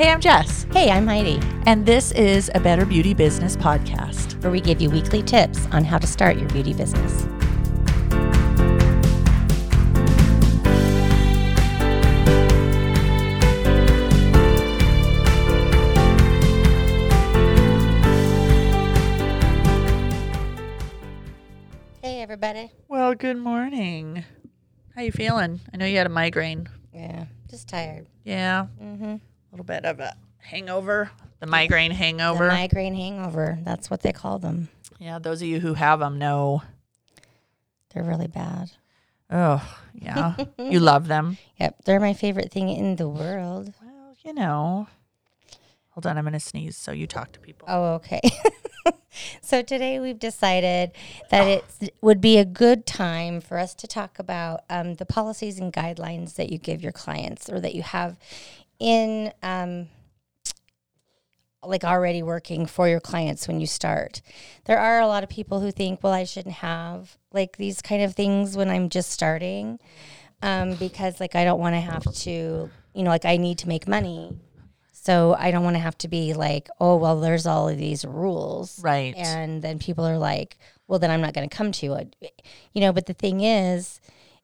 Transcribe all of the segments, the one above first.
Hey, I'm Jess, Hey, I'm Heidi, and this is a Better Beauty Business podcast. where we give you weekly tips on how to start your beauty business. Hey, everybody. Well, good morning. How you feeling? I know you had a migraine. Yeah, just tired. Yeah, Mm-hmm. A little bit of a hangover. The migraine hangover. The migraine hangover. That's what they call them. yeah, those of you who have them know. They're really bad. Oh, yeah. you love them. Yep, they're my favorite thing in the world. Well, you know. Hold on, I'm going to sneeze so you talk to people. Oh, okay. so today we've decided that it would be a good time for us to talk about um, the policies and guidelines that you give your clients or that you have in um, like already working for your clients when you start. There are a lot of people who think, well, I shouldn't have like these kind of things when I'm just starting um, because like I don't want to have to, you know, like I need to make money. So I don't want to have to be like, oh, well, there's all of these rules. Right. And then people are like, well, then I'm not going to come to it. You know, but the thing is,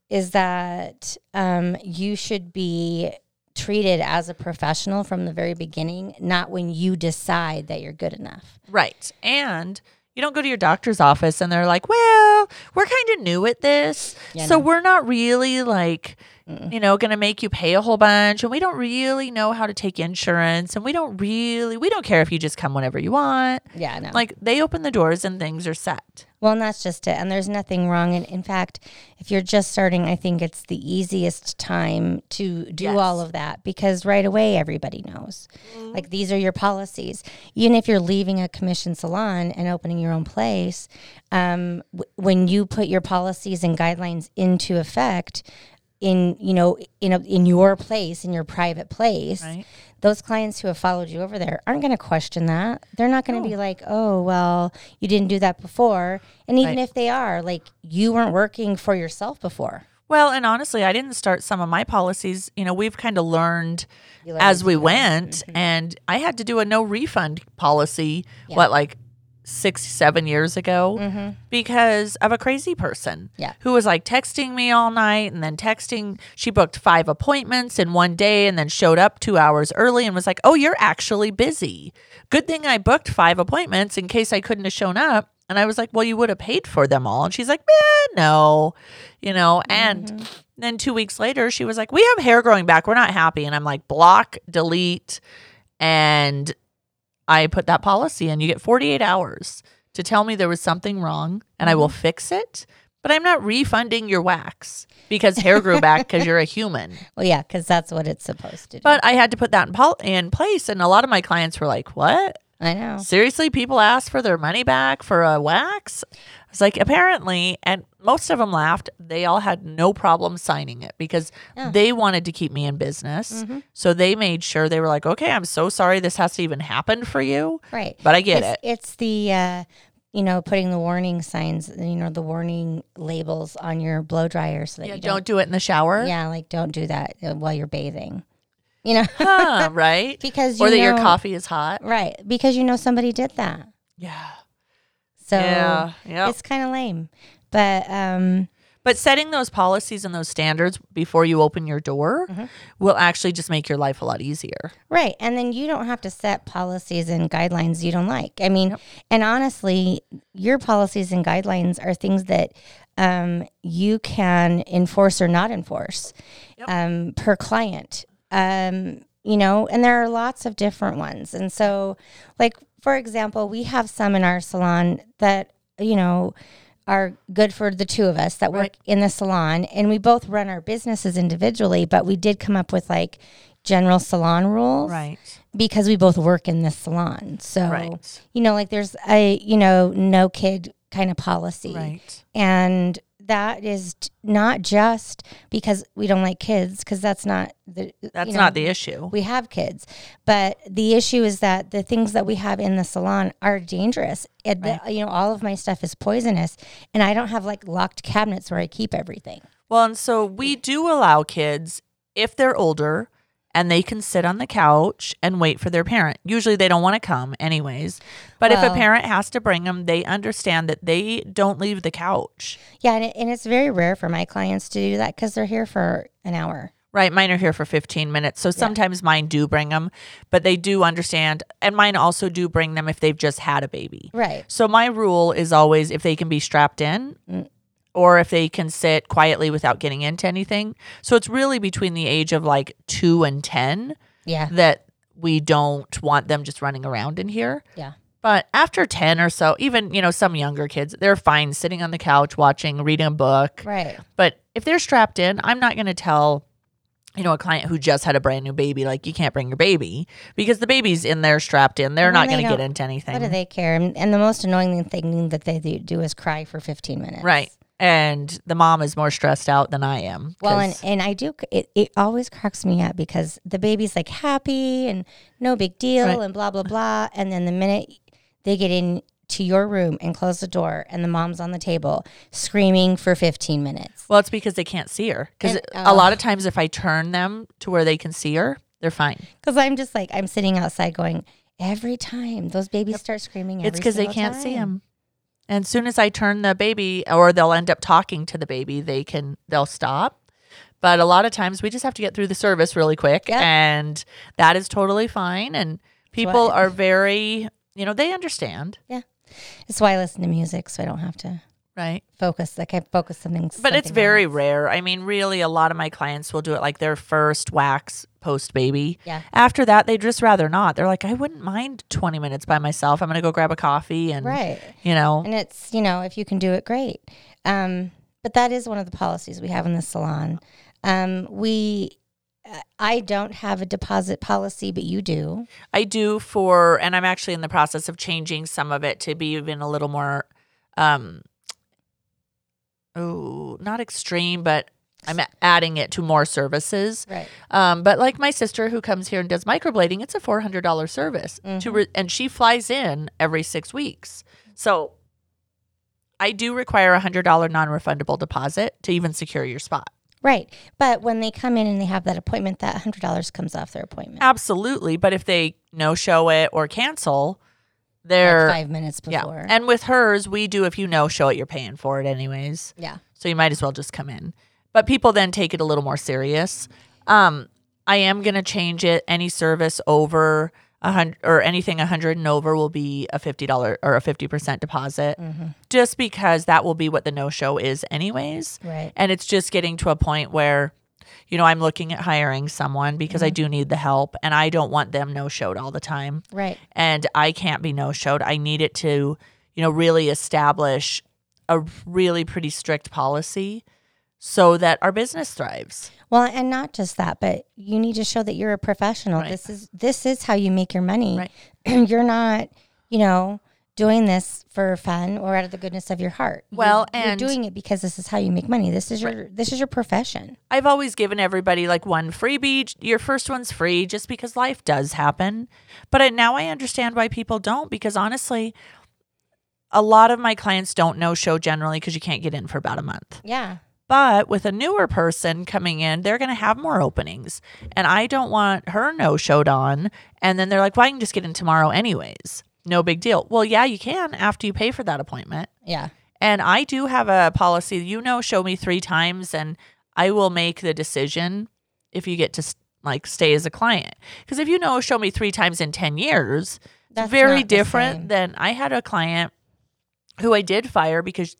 is that um, you should be treated as a professional from the very beginning, not when you decide that you're good enough. Right. And you don't go to your doctor's office and they're like, well, we're kind of new at this. Yeah, so no. we're not really like, you know, going to make you pay a whole bunch. And we don't really know how to take insurance. And we don't really, we don't care if you just come whenever you want. Yeah, no. Like they open the doors and things are set. Well, and that's just it. And there's nothing wrong. And in fact, if you're just starting, I think it's the easiest time to do Yes. all of that because right away everybody knows. Mm-hmm. Like these are your policies. Even if you're leaving a commission salon and opening your own place, um, w- when you put your policies and guidelines into effect, in you know in a, in your place in your private place Right. those clients who have followed you over there aren't going to question that. They're not going to be like, "Oh, well, you didn't do that before." And even Right. if they are, like you weren't working for yourself before. Well, and honestly, I didn't start some of my policies. You know, we've kind of learned as we went, mm-hmm. and I had to do a no refund policy. Yeah. What, like six, seven years ago, Mm-hmm. because of a crazy person. Yeah. who was like texting me all night, and then texting. She booked five appointments in one day, and then showed up two hours early, and was like, "Oh, you're actually busy. Good thing I booked five appointments in case I couldn't have shown up." And I was like, "Well, you would have paid for them all." And she's like, "Eh, no," you know, and. Mm-hmm. Then two weeks later, she was like, "We have hair growing back. We're not happy." And I'm like, "Block, delete," and I put that policy in. You get 48 hours to tell me there was something wrong, and I will Mm-hmm. fix it. But I'm not refunding your wax because hair grew back because you're a human. Well, yeah, because that's what it's supposed to do. But I had to put that in, pol- in place, and a lot of my clients were like, "What? I know. Seriously? People ask for their money back for a wax?" Like, "Apparently," and most of them laughed. They all had no problem signing it because Yeah. they wanted to keep me in business. Mhm. So they made sure they were like, "Okay, I'm so sorry this has to even happen for you." Right. But I get it's, it. It's the uh, you know putting the warning signs, you know, the warning labels on your blow dryer so that Yeah, you don't don't. do it in the shower. Yeah, like don't do that uh, while you're bathing. You know, Huh, right? because you or that your coffee is hot. Right, because you know somebody did that. Yeah. So yeah. Yeah. it's kind of lame. But um, But setting those policies and those standards before you open your door Mm-hmm. will actually just make your life a lot easier. right, and then you don't have to set policies and guidelines you don't like. I mean, and honestly, your policies and guidelines are things that um, you can enforce or not enforce Yep. um, per client. Um, you know, and there are lots of different ones. And so, like for example, we have some in our salon that you know are good for the two of us that work Right. in the salon and we both run our businesses individually but we did come up with like general salon rules Right. because we both work in this salon so Right. you know like there's a you know no kid kind of policy Right. and that is not just because we don't like kids because that's not the That's you know, not the issue. we have kids. But the issue is that the things that we have in the salon are dangerous. It, the- you know all of my stuff is poisonous and i don't have like locked cabinets where i keep everything. Well, and so we do allow kids if they're older and they can sit on the couch and wait for their parent. Usually they don't want to come anyways. But if a parent has to bring them, they understand that they don't leave the couch. Yeah, and, it, and it's very rare for my clients to do that because they're here for an hour. Right, mine are here for 15 minutes. So sometimes mine do bring them, but they do understand and mine also do bring them if they've just had a baby. Right. So my rule is always if they can be strapped in mm. Or if they can sit quietly without getting into anything. So it's really between the age of like 2 and 10 Yeah. that we don't want them just running around in here. Yeah. But after 10 or so, even, you know, some younger kids, they're fine sitting on the couch watching, reading a book. Right. But if they're strapped in, I'm not going to tell, you know, a client who just had a brand new baby, like, you can't bring your baby because the baby's in there strapped in. They're Well, not they going to get into anything. What do they care? And, and the most annoying thing that they do- do is cry for 15 minutes. Right. And the mom is more stressed out than I am. Well, and, and I do, it, it always cracks me up because the baby's like happy and no big deal Right. and blah, blah, blah. And then the minute they get in to your room and close the door and the mom's on the table screaming for 15 minutes. well, it's because they can't see her. Because a lot oh. of times, if I turn them to where they can see her, they're fine. Because I'm just like, I'm sitting outside going, every time those babies start screaming, It's because they can't see him. And as soon as I turn the baby, or they'll end up talking to the baby, they can they'll stop. But a lot of times we just have to get through the service really quick, and that is totally fine. And people are very, you know, they understand, Yeah, it's why I listen to music so I don't have to right? focus. Like I focus something. But it's very else. rare. I mean, really, a lot of my clients will do it like their first wax post baby. Yeah. After that, they'd just rather not. They're like, I wouldn't mind 20 minutes by myself. I'm going to go grab a coffee and, Right. you know, And it's, you know, if you can do it, great. Um, but that is one of the policies we have in the salon. Um, we, I don't have a deposit policy, but you do. I do for, and I'm actually in the process of changing some of it to be even a little more, um, oh, not extreme, but I'm adding it to more services. Right. Um, but like my sister who comes here and does microblading, it's a four hundred dollar service to, re- and she flies in every six weeks. So I do require a hundred dollar non refundable deposit to even secure your spot. Right. But when they come in and they have that appointment, that $100 comes off their appointment. Absolutely, but if they no show it or cancel, they're five minutes before. Yeah. And with hers, we do if you no show it, you're paying for it anyways. yeah. So you might as well just come in. But people then take it a little more serious. Um, I am gonna change it. Any service over a hundred or anything a hundred and over will be a fifty dollar or a fifty percent deposit. Mm-hmm. Just because that will be what the no show is anyways. Right. And it's just getting to a point where, you know, I'm looking at hiring someone because I do need the help and I don't want them no showed all the time Right. and I can't be no showed. I need it to, you know, really establish a really pretty strict policy so that our business thrives. Well, and not just that, but you need to show that you're a professional. Right. This is this is how you make your money. Right. you're not, you know, doing this for fun or out of the goodness of your heart. You're- Well, you're, and- doing it because this is how you make money. This is your this is your profession. I've always given everybody like one freebie. Your first one's free just because life does happen. But I, now I understand why people don't because honestly, a lot of my clients don't know show generally because you can't get in for about a month. Yeah. But with a newer person coming in, they're going to have more openings. And I don't want her no showed on. And then they're like, well, I can just get in tomorrow anyways. No big deal. Well, yeah, you can after you pay for that appointment. Yeah. And I do have a policy, you know, show me three times and I will make the decision if you get to like stay as a client. Because if you know, show me three times in 10 years, That's very different than I had a client who I did fire because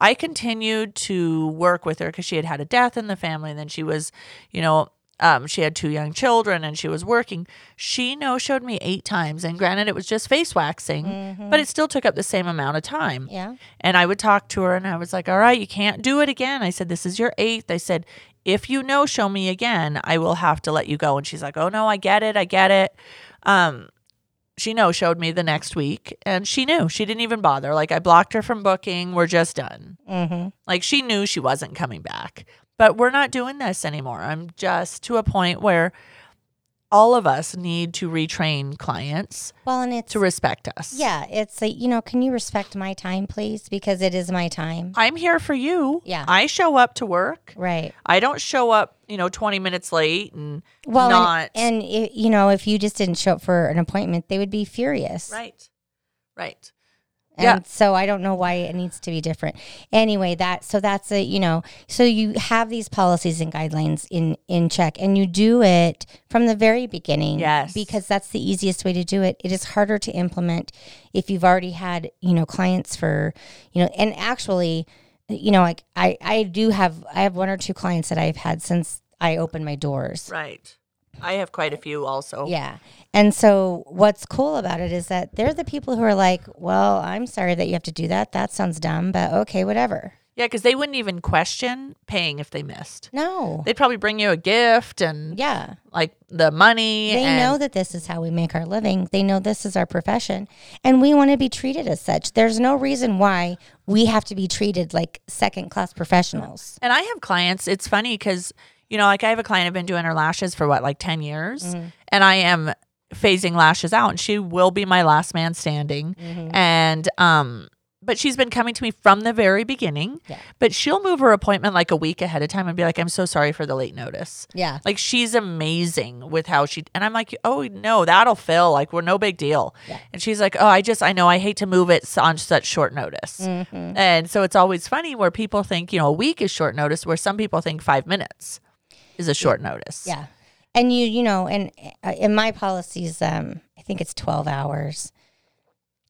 I continued to work with her because she had had a death in the family and then she was, you know, um, she had two young children and she was working. She no showed me eight times, and granted, it was just face waxing, Mm-hmm. but it still took up the same amount of time. Yeah. And I would talk to her and I was like, all right, you can't do it again. I said, this is your eighth. I said, if you no show me again, I will have to let you go. And she's like, oh no, I get it. I get it. Um, she no showed me the next week and she knew she didn't even bother. Like I blocked her from booking. We're just done. Mm-hmm. Like she knew she wasn't coming back. But we're not doing this anymore. I'm just to a point where all of us need to retrain clients Well, and it's to respect us. yeah, it's like you know, can you respect my time, please? Because it is my time. I'm here for you. Yeah. I show up to work. Right. I don't show up, you know, 20 minutes late and Well, not and, and i you know, if you just didn't show up for an appointment, they would be furious. right. Right. And Yeah. so I don't know why it needs to be different. Anyway, that so that's a you know so you have these policies and guidelines in in check and you do it from the very beginning. Yes. Because that's the easiest way to do it. It is harder to implement if you've already had, you know, clients for, you know, and actually, you know, like I I do have I have one or two clients that I've had since I opened my doors. Right. I have quite a few also. Yeah. And so what's cool about it is that they're the people who are like, well, I'm sorry that you have to do that. That sounds dumb, but okay, whatever. Yeah, because they wouldn't even question paying if they missed. No. They'd probably bring you a gift and yeah. like the money. They and- know that this is how we make our living. They know this is our profession. And we want to be treated as such. There's no reason why we have to be treated like second class professionals. And I have clients. It's funny because you know, like I have a client. I've been doing her lashes for what, like ten years, Mm-hmm. and I am phasing lashes out, and she will be my last man standing. Mm-hmm. And um, but she's been coming to me from the very beginning. Yeah. But she'll move her appointment like a week ahead of time and be like, "I'm so sorry for the late notice." Yeah. Like she's amazing with how she and I'm like, oh no, that'll fill. Like we're no big deal. Yeah. And she's like, oh, I just I know I hate to move it on such short notice. Mm-hmm. And so it's always funny where people think you know a week is short notice, where some people think five minutes is a short notice. Yeah. And you, you know, and uh, in my policies, um, I think it's 12 hours.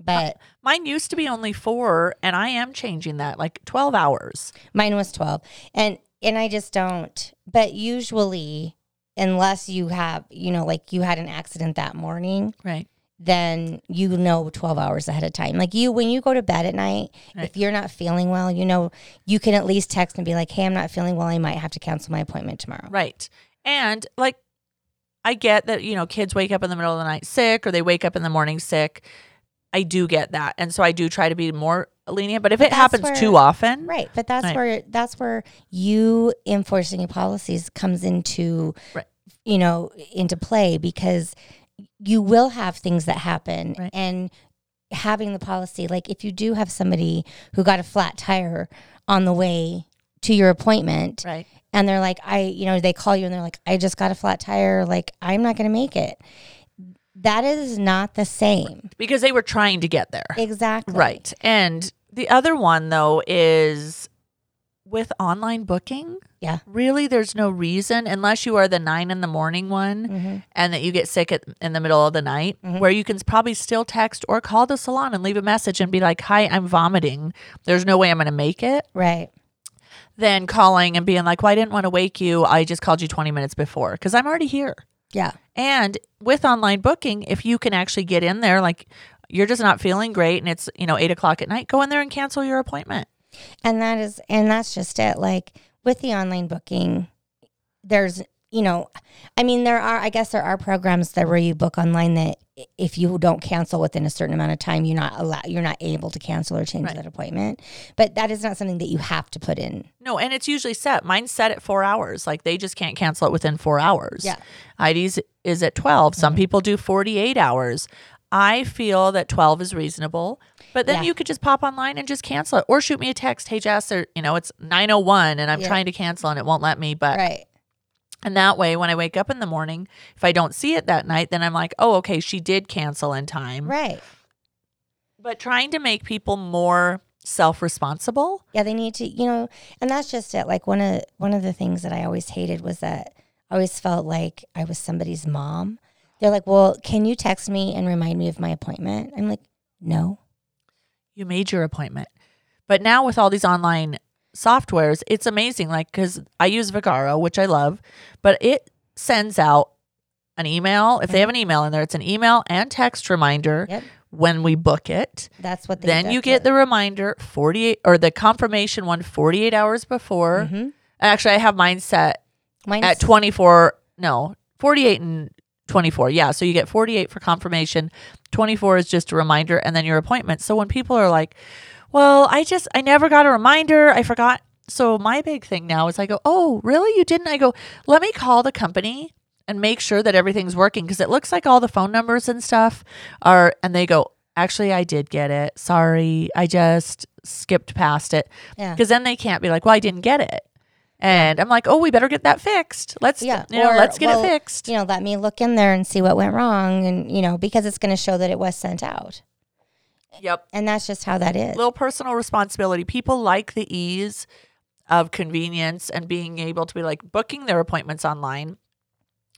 But Mine used to be only four, and I am changing that like twelve hours. Mine was 12. And and I just don't but usually unless you have, you know, like you had an accident that morning, Right. then you know 12 hours ahead of time. Like you when you go to bed at night, Right. if you're not feeling well, you know, you can at least text and be like, "Hey, I'm not feeling well. I might have to cancel my appointment tomorrow." Right. And like I get that, you know, kids wake up in the middle of the night sick or they wake up in the morning sick. I do get that. And so I do try to be more lenient. But if But it happens where- too often, Right, but that's Right. where that's where you enforcing your policies comes into Right. you know into play because you will have things that happen Right. and having the policy like if you do have somebody who got a flat tire on the way to your appointment right. and they're like I you know they call you and they're like I just got a flat tire like I'm not going to make it that is not the same Because they were trying to get there. exactly Right. And the other one though is with online booking. Yeah. Really, there's no reason unless you are the nine in the morning one Mhm. and that you get sick at, in the middle of the night, Mhm. where you can probably still text or call the salon and leave a message and be like, "Hi, I'm vomiting. There's no way I'm going to make it." right Then calling and being like, "Well, I didn't want to wake you. I just called you 20 minutes before because I'm already here." yeah And with online booking, if you can actually get in there, like you're just not feeling great and it's, you know, eight o'clock at night, go in there and cancel your appointment. And that is, and that's just it. Like with the online booking, there's, you know, I mean, there are, I guess there are programs that where you book online that if you don't cancel within a certain amount of time, you're not allowed, you're not able to cancel or change Right. that appointment. But that is not something that you have to put in. No, and it's usually set. Mine's set at four hours. Like they just can't cancel it within four hours. Yeah. Heidi's is at 12. Some mm-hmm. people do 48 hours. I feel that 12 is reasonable, but then Yeah. you could just pop online and just cancel it or shoot me a text. Hey, Jess, or, you know, it's 901 and I'm Yeah. trying to cancel and it won't let me. But, Right. And that way, when I wake up in the morning, if I don't see it that night, then I'm like, oh, okay, she did cancel in time. Right. But trying to make people more self responsible. Yeah, they need to, you know, and that's just it. Like one of one of the things that I always hated was that I always felt like I was somebody's mom. They're like, "Well, can you text me and remind me of my appointment?" I'm like, "No." you made your appointment. But now with all these online softwares, it's amazing. Like, because I use Vagaro, which I love, but it sends out an email. If they have an email in there, it's an email and text reminder Yep. when we book it. That's what they then you get the reminder 48 or the confirmation one 48 hours before. hmm Actually, I have mine set Mine's at 24, no, 48 and 24. Yeah. So you get 48 for confirmation. 24 is just a reminder and then your appointment. So when people are like, well, I just, I never got a reminder. I forgot. So my big thing now is I go, oh, really? You didn't? I go, let me call the company and make sure that everything's working because it looks like all the phone numbers and stuff are, and they go, actually, I did get it. Sorry, I just skipped past it. Yeah. Because then they can't be like, well, I didn't get it. And I'm like, oh, we better get that fixed. Let's, Yeah, you know, or, let's get well, it fixed. You know, let me look in there and see what went wrong, and you know, because it's going to show that it was sent out, Yep. and that's just how that is. little personal responsibility. People like the ease of convenience and being able to be like booking their appointments online,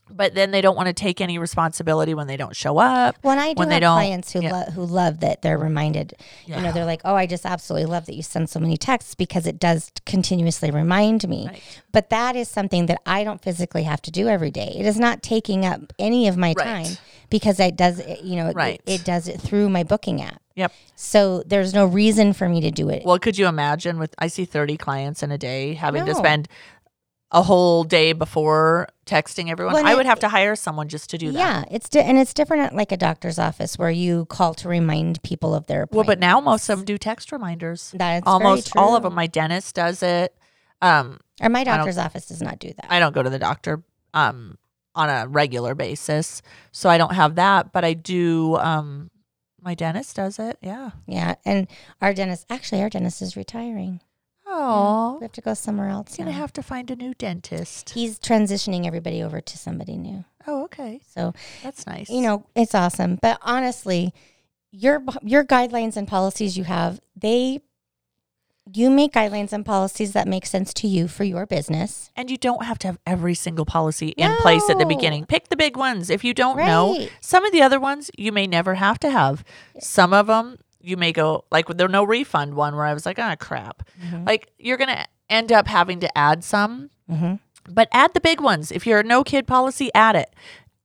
but then they don't want to take any responsibility when they don't show up. When I do when have clients who yeah. lo- who love that they're reminded, you know, they're like, "Oh, I just absolutely love that you send so many texts because it does continuously remind me." Right. But that is something that I don't physically have to do every day. It is not taking up any of my Right. time because it does, it- you know, it- Right. it, does it through my booking app. Yep. So there's no reason for me to do it. Well, could you imagine with I see 30 clients in a day having to spend a whole day before texting everyone? I it- would have to hire someone just to do that. yeah, it's di- and it's different at like a doctor's office where you call to remind people of their Well, but now most of them do text reminders. That's Almost all of them. My dentist does it. Um, or my doctor's office does not do that. I don't go to the doctor um on a regular basis, so I don't have that. But I do. Um, my dentist does it. Yeah. yeah, and our dentist actually our dentist is retiring. Oh, We have to go somewhere else. You're gonna have to find a new dentist. He's transitioning everybody over to somebody new. Oh, okay, So, that's nice. you know, it's awesome. But honestly, your your guidelines and policies you have, they you make guidelines and policies that make sense to you for your business. and you don't have to have every single policy in place at the beginning. Pick the big ones. If you don't know, some of the other ones you may never have to have. Some of them you may go like with the no refund one where I was like, ah, crap. Like you're gonna end up having to add some. Mm-hmm. but add the big ones. If you're a no kid policy, add it.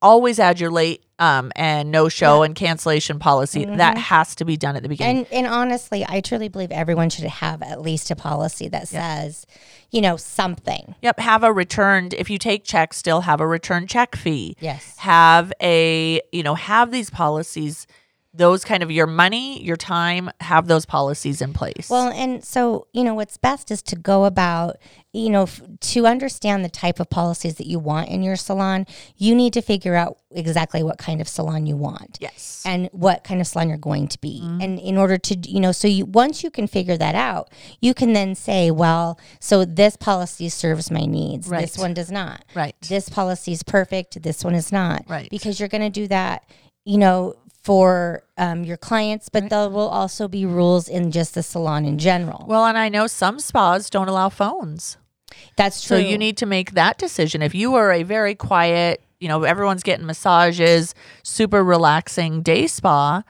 Always add your late um, and no show and cancellation policy. That has to be done at the beginning. And and honestly, I truly believe everyone should have at least a policy that says, you know, something. yep, have a returned. If you take checks, still have a return check fee. Yes. Have a you know have these policies. Those kind of your money, your time, have those policies in place. Well, and so, you know, what's best is to go about, you know, f- to understand the type of policies that you want in your salon, you need to figure out exactly what kind of salon you want. yes, And what kind of salon you're going to be. Mm-hmm. And in order to, you know, so you, once you can figure that out, you can then say, well, so this policy serves my needs. This one does not. right. This policy is perfect. This one is not. Right. Because you're going to do that, you know, for um, your clients, but there will also be rules in just the salon in general. Well, and I know some spas don't allow phones. That's true. So you need to make that decision. If you are a very quiet, you know, everyone's getting massages, super relaxing day spa,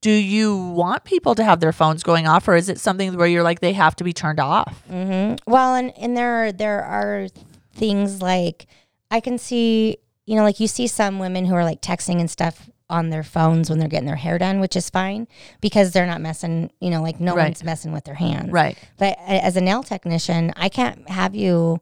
do you want people to have their phones going off or is it something where you're like they have to be turned off? hmm Well, and and there are, there are things like I can see, you know, like you see some women who are like texting and stuff on their phones when they're getting their hair done, which is fine because they're not messing, you know, like no Right. one's messing with their hands. Right. But as a nail technician, I can't have you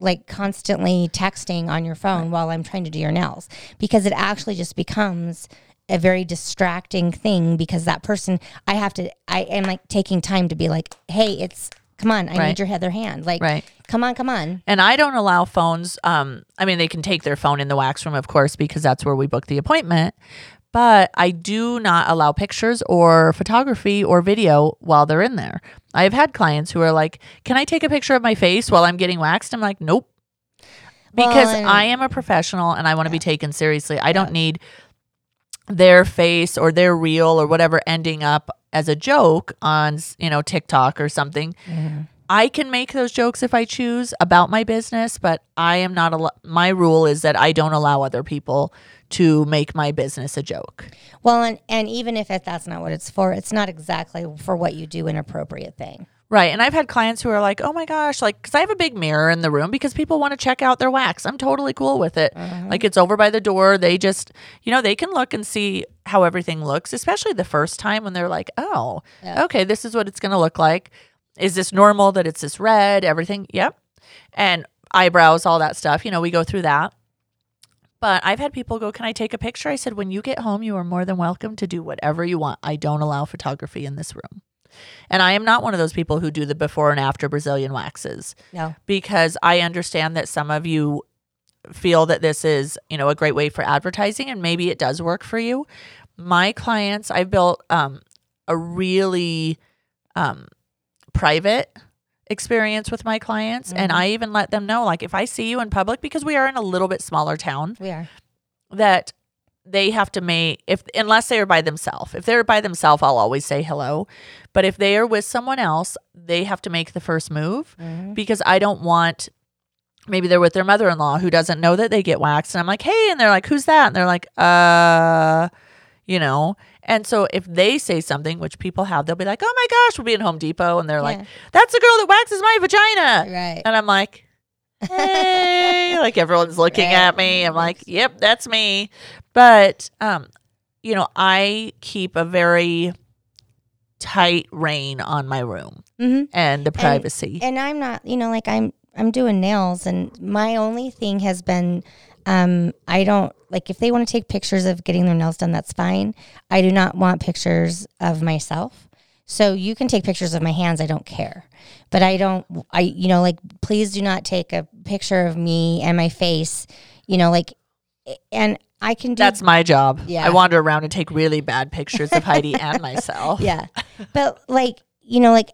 like constantly texting on your phone while I'm trying to do your nails because it actually just becomes a very distracting thing because that person I have to I am like taking time to be like, "Hey, it's come on, I Right. need your other hand." Like, Right. come on, come on. And I don't allow phones. Um, I mean, they can take their phone in the wax room, of course, because that's where we book the appointment. But I do not allow pictures or photography or video while they're in there. I've had clients who are like, "Can I take a picture of my face while I'm getting waxed?" I'm like, "Nope." Well, Because and- I am a professional and I want to be taken seriously. I don't need their face or their reel or whatever ending up as a joke on, you know, TikTok or something. Mm-hmm. I can make those jokes if I choose about my business, but I am not al- my rule is that I don't allow other people to make my business a joke. Well, and and even if it, that's not what it's for, it's not exactly for what you do an appropriate thing. Right. And I've had clients who are like, oh my gosh, like, because I have a big mirror in the room because people want to check out their wax. I'm totally cool with it. Mm-hmm. Like, it's over by the door. They just, you know, they can look and see how everything looks, especially the first time when they're like, oh, Yeah. okay, this is what it's going to look like. Is this normal that it's this red? Everything. Yep. And eyebrows, all that stuff. You know, we go through that. But I've had people go, Can I take a picture? I said, When you get home, you are more than welcome to do whatever you want. I don't allow photography in this room. And I am not one of those people who do the before and after Brazilian waxes No. because I understand that some of you feel that this is, you know, a great way for advertising and maybe it does work for you. My clients, I've built um, a really um, private experience with my clients and I even let them know like if I see you in public because we are in a little bit smaller town We are. that they have to make if unless they are by themselves. If they're by themselves, I'll always say hello. But if they are with someone else, they have to make the first move because I don't want maybe they're with their mother-in-law who doesn't know that they get waxed and I'm like, "Hey," and they're like, "Who's that?" and they're like, "Uh, you know." And so if they say something, which people have, they'll be like, "Oh my gosh, we'll be in Home Depot," and they're like, "That's the girl that waxes my vagina." Right. And I'm like, hey, like everyone's looking Right. at me. I'm like, yep, that's me. But, um, you know, I keep a very tight rein on my room Mm-hmm. and the privacy. and I'm not, you know, like I'm I'm doing nails and my only thing has been um I don't like if they want to take pictures of getting their nails done that's fine. I do not want pictures of myself. So you can take pictures of my hands, I don't care. But I don't I you know like please do not take a picture of me and my face, you know like and I can do that's my job. Yeah. I wander around and take really bad pictures of Heidi and myself. yeah. But like, you know, like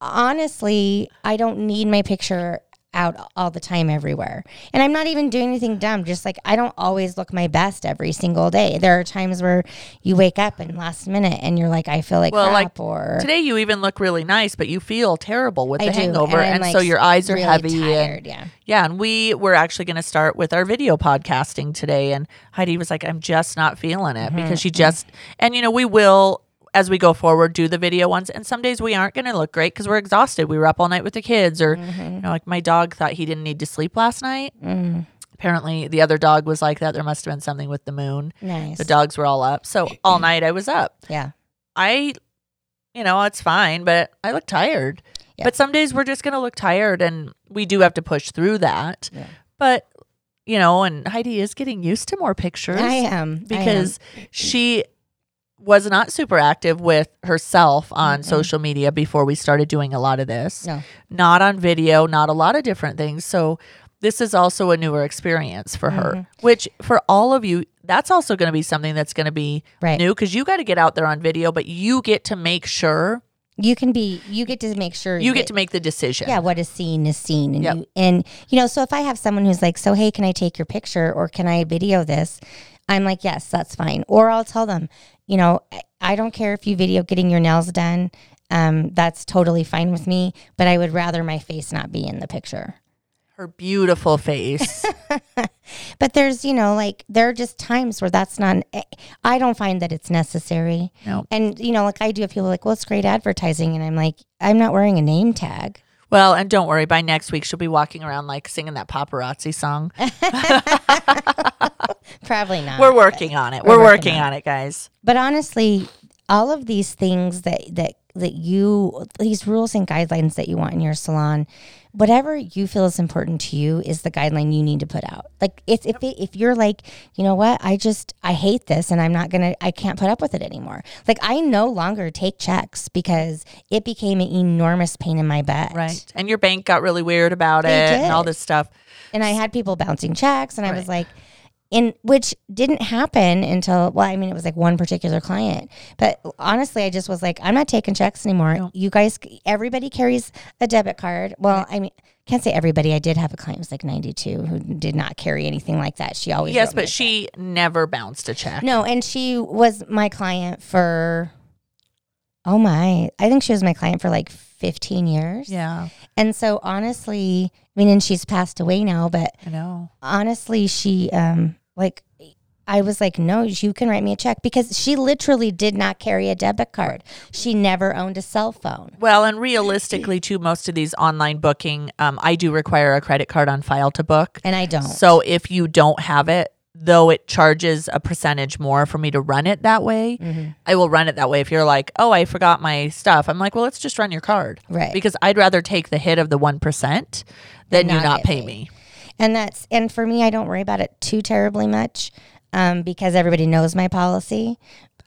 honestly, I don't need my picture out all the time everywhere. And I'm not even doing anything dumb. Just like I don't always look my best every single day. There are times where you wake up and last minute and you're like, I feel like Well, crap like, or Today you even look really nice, but you feel terrible with I the do, hangover, I'm, and, like, so your eyes are really heavy. tired. And yeah. yeah, and we were actually going to start with our video podcasting today, and Heidi was like, "I'm just not feeling it Mm-hmm, because she just," and you know, we will as we go forward do the video ones, and some days we aren't going to look great because we're exhausted. We were up all night with the kids, or Mm-hmm. you know, like my dog thought he didn't need to sleep last night. Mm, Apparently, the other dog was like that. There must have been something with the moon. nice. The dogs were all up, so all night I was up. yeah. I, you know, it's fine, but I look tired. Yeah. But some days we're just going to look tired and we do have to push through that. Yeah. But, you know, and Heidi is getting used to more pictures I am. I am. because she was not super active with herself on social media before we started doing a lot of this. No. Not on video, not a lot of different things. So this is also a newer experience for Mm-hmm. her, which for all of you, that's also going to be something that's going to be Right. new because you got to get out there on video, but you get to make sure you can be you get to make sure you that- get to make the decision. Yeah, what is seen is seen, and Yep. you, and you know. So if I have someone who's like, "So hey, can I take your picture or can I video this?" I'm like, "Yes, that's fine." Or I'll tell them, you know, I, don't care if you video getting your nails done. Um, that's totally fine with me, but I would rather my face not be in the picture. Her beautiful face. But there's, you know, like there are just times where that's not. I don't find that it's necessary. No. And you know, like I do, if people are like, "Well, it's great advertising," and I'm like, I'm not wearing a name tag. Well, and don't worry, by next week she'll be walking around like singing that paparazzi song. Probably not. We're working on it. We're We're, working working on it, guys. But honestly, all of these things that that that you these rules and guidelines that you want in your salon, whatever you feel is important to you is the guideline you need to put out. Like if if it, if you're like, you know what, I just I hate this and I'm not gonna I can't put up with it anymore. Like I no longer take checks because it became an enormous pain in my butt. Right. And your bank got really weird about it They and all this stuff. and I had people bouncing checks, and I was like, in which didn't happen until well, I mean, it was like one particular client, but honestly, I just was like, I'm not taking checks anymore. No. You guys, everybody carries a debit card. Well, I mean. Can't say everybody. I did have a client who was like 92 who did not carry anything like that. She always Yes, wrote me a but she never bounced a check. no, and she was my client for oh my, I think she was my client for like 15 years. Yeah, And so honestly, I mean, and she's passed away now, but I know. honestly, she um like I was like, no, you can write me a check because she literally did not carry a debit card. She never owned a cell phone. Well, and realistically, too, most of these online booking, um, I do require a credit card on file to book. And I don't. So if you don't have it, though it charges a percentage more for me to run it that way, Mm-hmm. I will run it that way. If you're like, oh, I forgot my stuff, I'm like, well, let's just run your card. Right. Because I'd rather take the hit of the 1% than you not not pay paid. me. And that's and for me, I don't worry about it too terribly much um, because everybody knows my policy.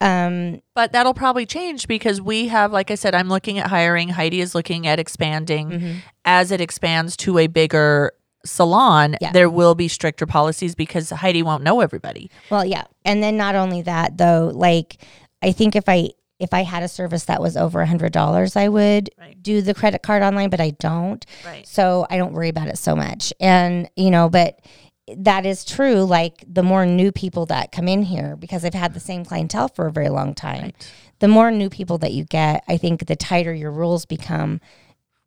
Um, But that'll probably change because we have, like I said, I'm looking at hiring. Heidi is looking at expanding Mm-hmm. as it expands to a bigger salon, Yeah. there will be stricter policies because Heidi won't know everybody. Well, yeah. And then not only that though, like I think if I if I had a service that was over a hundred dollars, I would Right. do the credit card online, but I don't. Right. So I don't worry about it so much. And you know, but that is true. Like the more new people that come in here, because I've had the same clientele for a very long time, Right. the more new people that you get, I think the tighter your rules become.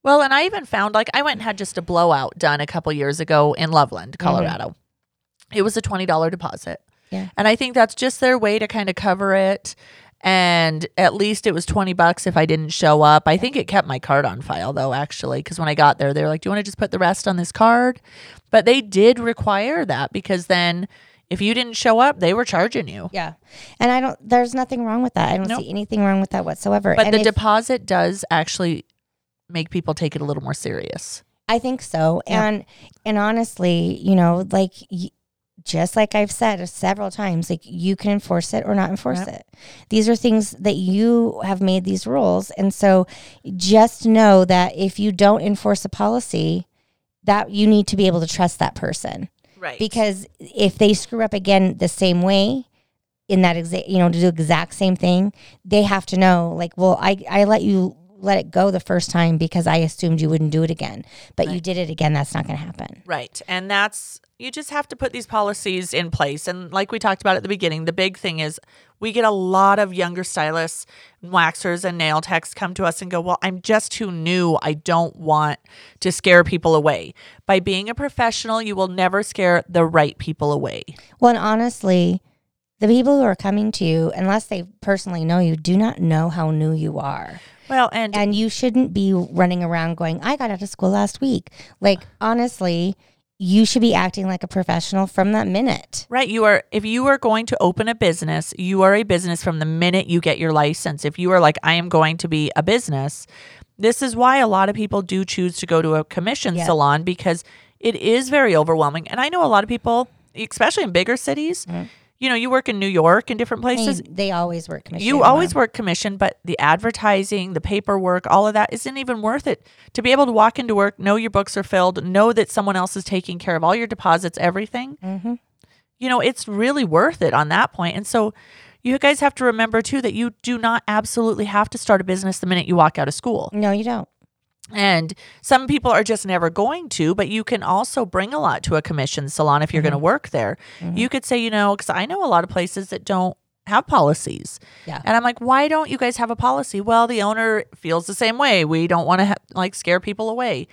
Well, and I even found like I went and had just a blowout done a couple years ago in Loveland, mm-hmm. Colorado. It was a $20 deposit. Yeah. And I think that's just their way to kind of cover it. And at least it was 20 bucks if I didn't show up. I think it kept my card on file though, actually, because when I got there, they were like, Do you want to just put the rest on this card? But they did require that because then if you didn't show up, they were charging you. Yeah. And I don't, there's nothing wrong with that. I don't Nope. see anything wrong with that whatsoever. But and the if- deposit does actually make people take it a little more serious. I think so. Yeah. And and honestly, you know, like y- just like I've said several times, like you can enforce it or not enforce Yep. it. These are things that you have made these rules. And so just know that if you don't enforce a policy, that you need to be able to trust that person. Right. Because if they screw up again the same way, in that exact, you know, to do the exact same thing, they have to know, like, well, I, I let you let it go the first time because I assumed you wouldn't do it again, but you did it again. That's not going to happen. Right. And that's, you just have to put these policies in place. And like we talked about at the beginning, the big thing is we get a lot of younger stylists, waxers, and nail techs come to us and go, Well, I'm just too new. I don't want to scare people away. By being a professional, you will never scare the right people away. Well, and honestly, the people who are coming to you, unless they personally know you, do not know how new you are. Well, and, And you shouldn't be running around going, I got out of school last week. Like, honestly, you should be acting like a professional from that minute. Right. You are, if you are going to open a business, you are a business from the minute you get your license. If you are like, I am going to be a business, this is why a lot of people do choose to go to a commission Yeah. salon because it is very overwhelming. And I know a lot of people, especially in bigger cities, mm-hmm. You know, you work in New York and different places. they always work commission. You always work commission, but the advertising, the paperwork, all of that isn't even worth it. To be able to walk into work, know your books are filled, know that someone else is taking care of all your deposits, everything, hmm you know, it's really worth it on that point. And so you guys have to remember too that you do not absolutely have to start a business the minute you walk out of school. No, you don't. And some people are just never going to, but you can also bring a lot to a commission salon if you're going to mm-hmm. work there. Mm-hmm. You could say, you know, because I know a lot of places that don't have policies. Yeah. And I'm like, why don't you guys have a policy? Well, the owner feels the same way. We don't want to ha- like scare people away.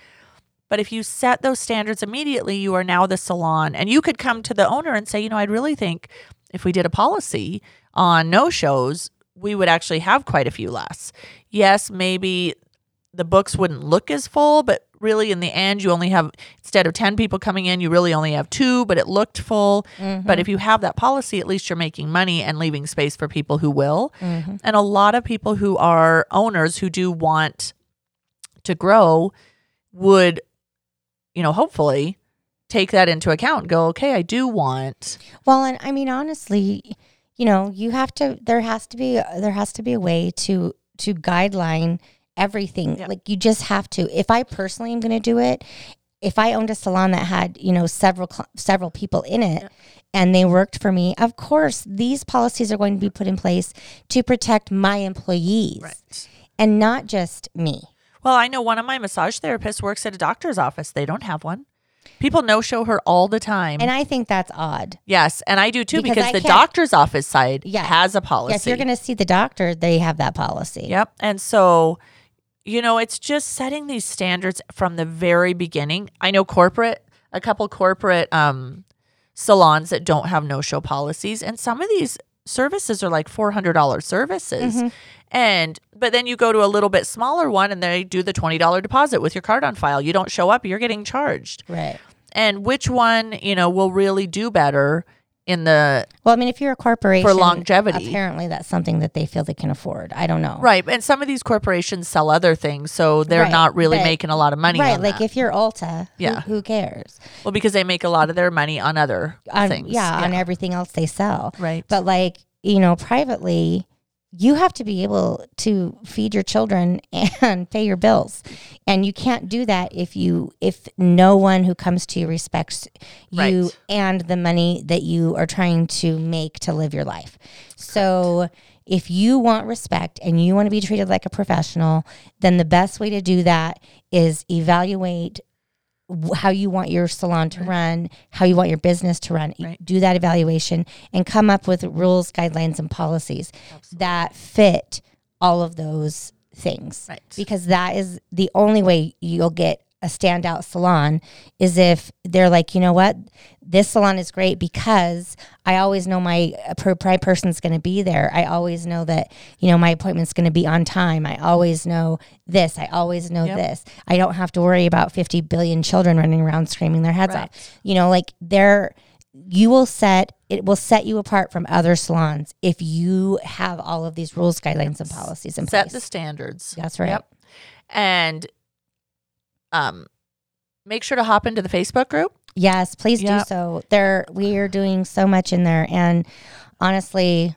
But if you set those standards immediately, you are now the salon. And you could come to the owner and say, you know, I'd really think if we did a policy on no shows, we would actually have quite a few less. Yes, maybe the books wouldn't look as full, but really in the end, you only have, instead of 10 people coming in, you really only have two, but it looked full. But if you have that policy, at least you're making money and leaving space for people who will. Mm-hmm. And a lot of people who are owners who do want to grow would, you know, hopefully take that into account and go, okay, I do want. Well, and I mean, honestly, you know, you have to. There has to be. There has to be a way to to guideline everything. Yeah. Like you just have to. If I personally am going to do it, if I owned a salon that had you know several cl- several people in it. And they worked for me. Of course, these policies are going to be put in place to protect my employees and not just me. Well, I know one of my massage therapists works at a doctor's office. They don't have one. People no show her all the time. And I think that's odd. yes, and I do too Because because, the doctor's office side Yeah. has a policy. If you're going to see the doctor, they have that policy. Yep. And so, you know, it's just setting these standards from the very beginning. I know corporate, a couple corporate um, salons that don't have no show policies, and some of these services are like $400 services. Mm-hmm. And, but then you go to a little bit smaller one and they do the $20 deposit with your card on file. You don't show up, you're getting charged. Right. And which one, you know, will really do better in the Well, I mean, if you're a corporation, for longevity. apparently that's something that they feel they can afford. I don't know. Right. And some of these corporations sell other things, so they're Right, not really but- making a lot of money. Right. Like that. if you're Ulta, Yeah. who, cares? well, because they make a lot of their money on other On, things. Yeah, on everything else they sell. Right. But like, you know, privately, you have to be able to feed your children and pay your bills. And you can't do that if you if no one who comes to you respects you Right. and the money that you are trying to make to live your life. So if you want respect and you want to be treated like a professional then the best way to do that is evaluate how you want your salon to run, how you want your business to run. Right. Do that evaluation and come up with rules, guidelines, and policies that fit all of those things. Right. Because that is the only way you'll get a standout salon is if they're like, you know what, this salon is great because I always know my uh, my person's going to be there. I always know that you know my appointment's going to be on time. I always know this. I always know Yep. this. I don't have to worry about 50 billion children running around screaming their heads Right. off. You know, like they're you will set it will set you apart from other salons if you have all of these rules, guidelines, and policies in Set place. the standards. That's right. Yep. And um, make sure to hop into the Facebook group. Yes, please Yep. do so. There, we are doing so much in there, and honestly,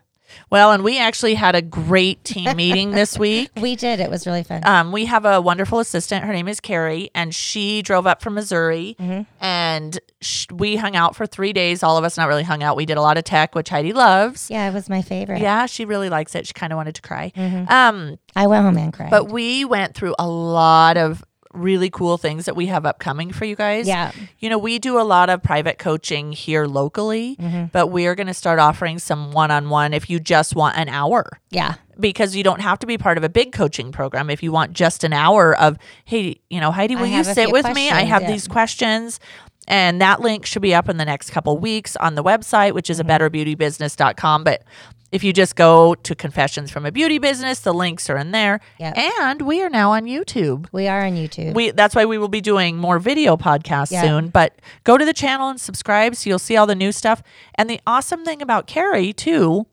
Well, and we actually had a great team meeting this week. we did. It was really fun. Um, we have a wonderful assistant. Her name is Carrie, and she drove up from Missouri, Mhm. and sh- we hung out for three days. All of us not really hung out. We did a lot of tech, which Heidi loves. yeah, it was my favorite. Yeah, she really likes it. She kind of wanted to cry. Mhm. Um, I went home and cried. but we went through a lot of really cool things that we have upcoming for you guys. yeah, You know, we do a lot of private coaching here locally, Mhm. but we're going to start offering some one on one if you just want an hour yeah, because you don't have to be part of a big coaching program if you want just an hour of hey you know heidi will you sit with me i have yeah. these questions and that link should be up in the next couple weeks on the website which is Mm-hmm. is a betterbeautybusiness.com but if you just go to confessions from a beauty business the links are in there Yep. and we are now on youtube we are on YouTube. we that's why we will be doing more video podcasts Yeah. soon but go to the channel and subscribe so you'll see all the new stuff and the awesome thing about carrie too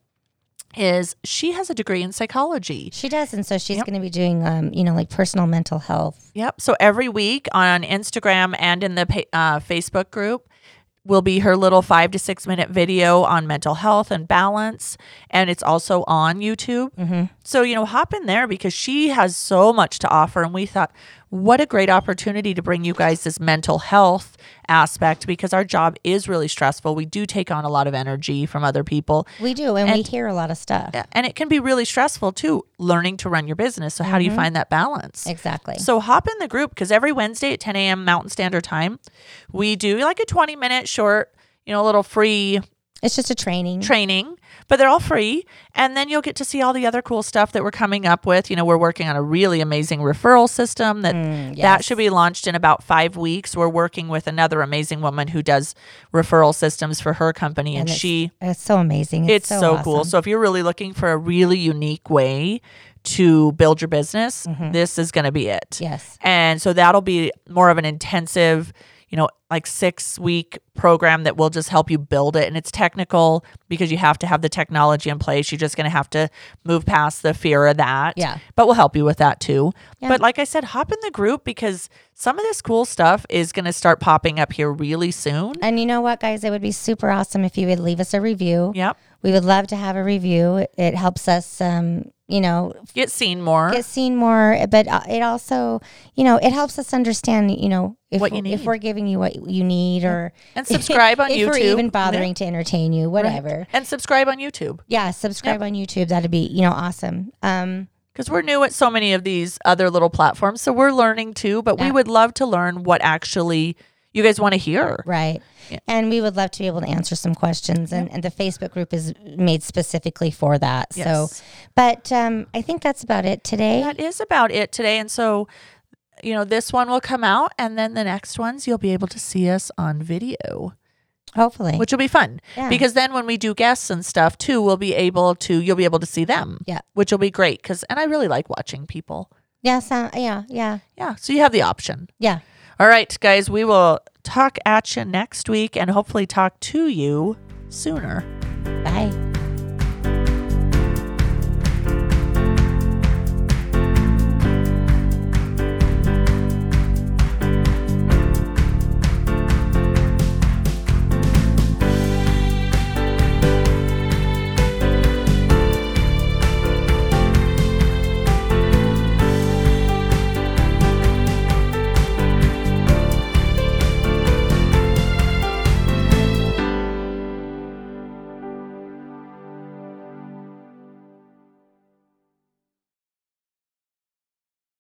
is she has a degree in psychology she does, and so she's Yep. going to be doing, um, you know, like personal mental health. Yep. So every week on Instagram and in the uh, Facebook group will be her little five to six minute video on mental health and balance. And it's also on YouTube. Mhm. So, you know, hop in there because she has so much to offer. And we thought, what a great opportunity to bring you guys this mental health aspect because our job is really stressful. We do take on a lot of energy from other people. We do, and, we hear a lot of stuff. And it can be really stressful too, learning to run your business. So, how do you mm-hmm. find that balance? Exactly. So hop in the group because every Wednesday at 10 a.m. Mountain Standard Time, we do like a 20 minute short, you know, a little free it's just a training. training, but they're all free. And then you'll get to see all the other cool stuff that we're coming up with. You know, we're working on a really amazing referral system that Mm, that should be launched in about five weeks. We're working with another amazing woman who does referral systems for her company, and, And it's- she It's so amazing. it's so, cool. awesome. So if you're really looking for a really unique way to build your business, Mm-hmm. this is going to be it. yes. And so that'll be more of an intensive, you know, like six week program that will just help you build it. And it's technical because you have to have the technology in place. You're just going to have to move past the fear of that. Yeah. But we'll help you with that too. Yeah. But like I said, hop in the group because some of this cool stuff is going to start popping up here really soon. And you know what, guys? It would be super awesome if you would leave us a review. Yep. We would love to have a review. It, helps us, um, you know, Get seen more. get seen more. But uh, it also, you know, it helps us understand, you know, if What you we're- if we're giving you what you need, or And subscribe on if YouTube. we're even Yeah. bothering to entertain you, Right. whatever. And subscribe on YouTube. Yeah, subscribe on YouTube. That'd be, you know, awesome. Um, because we're new at so many of these other little platforms. So we're learning too, but we would love to learn what actually you guys want to hear. Right. Yeah. And we would love to be able to answer some questions. And, and the Facebook group is made specifically for that. Yes. So, but um, I think that's about it today. That is about it today. And so, you know, this one will come out, and then the next ones you'll be able to see us on video, Hopefully. which will be fun. Yeah. Because then when we do guests and stuff too, we'll be able to, you'll be able to see them. Yeah. Which will be great. Because, and I really like watching people. yeah, so, yeah, yeah, Yeah. So you have the option. yeah. All right, guys, we will talk at you next week and hopefully talk to you sooner. Bye.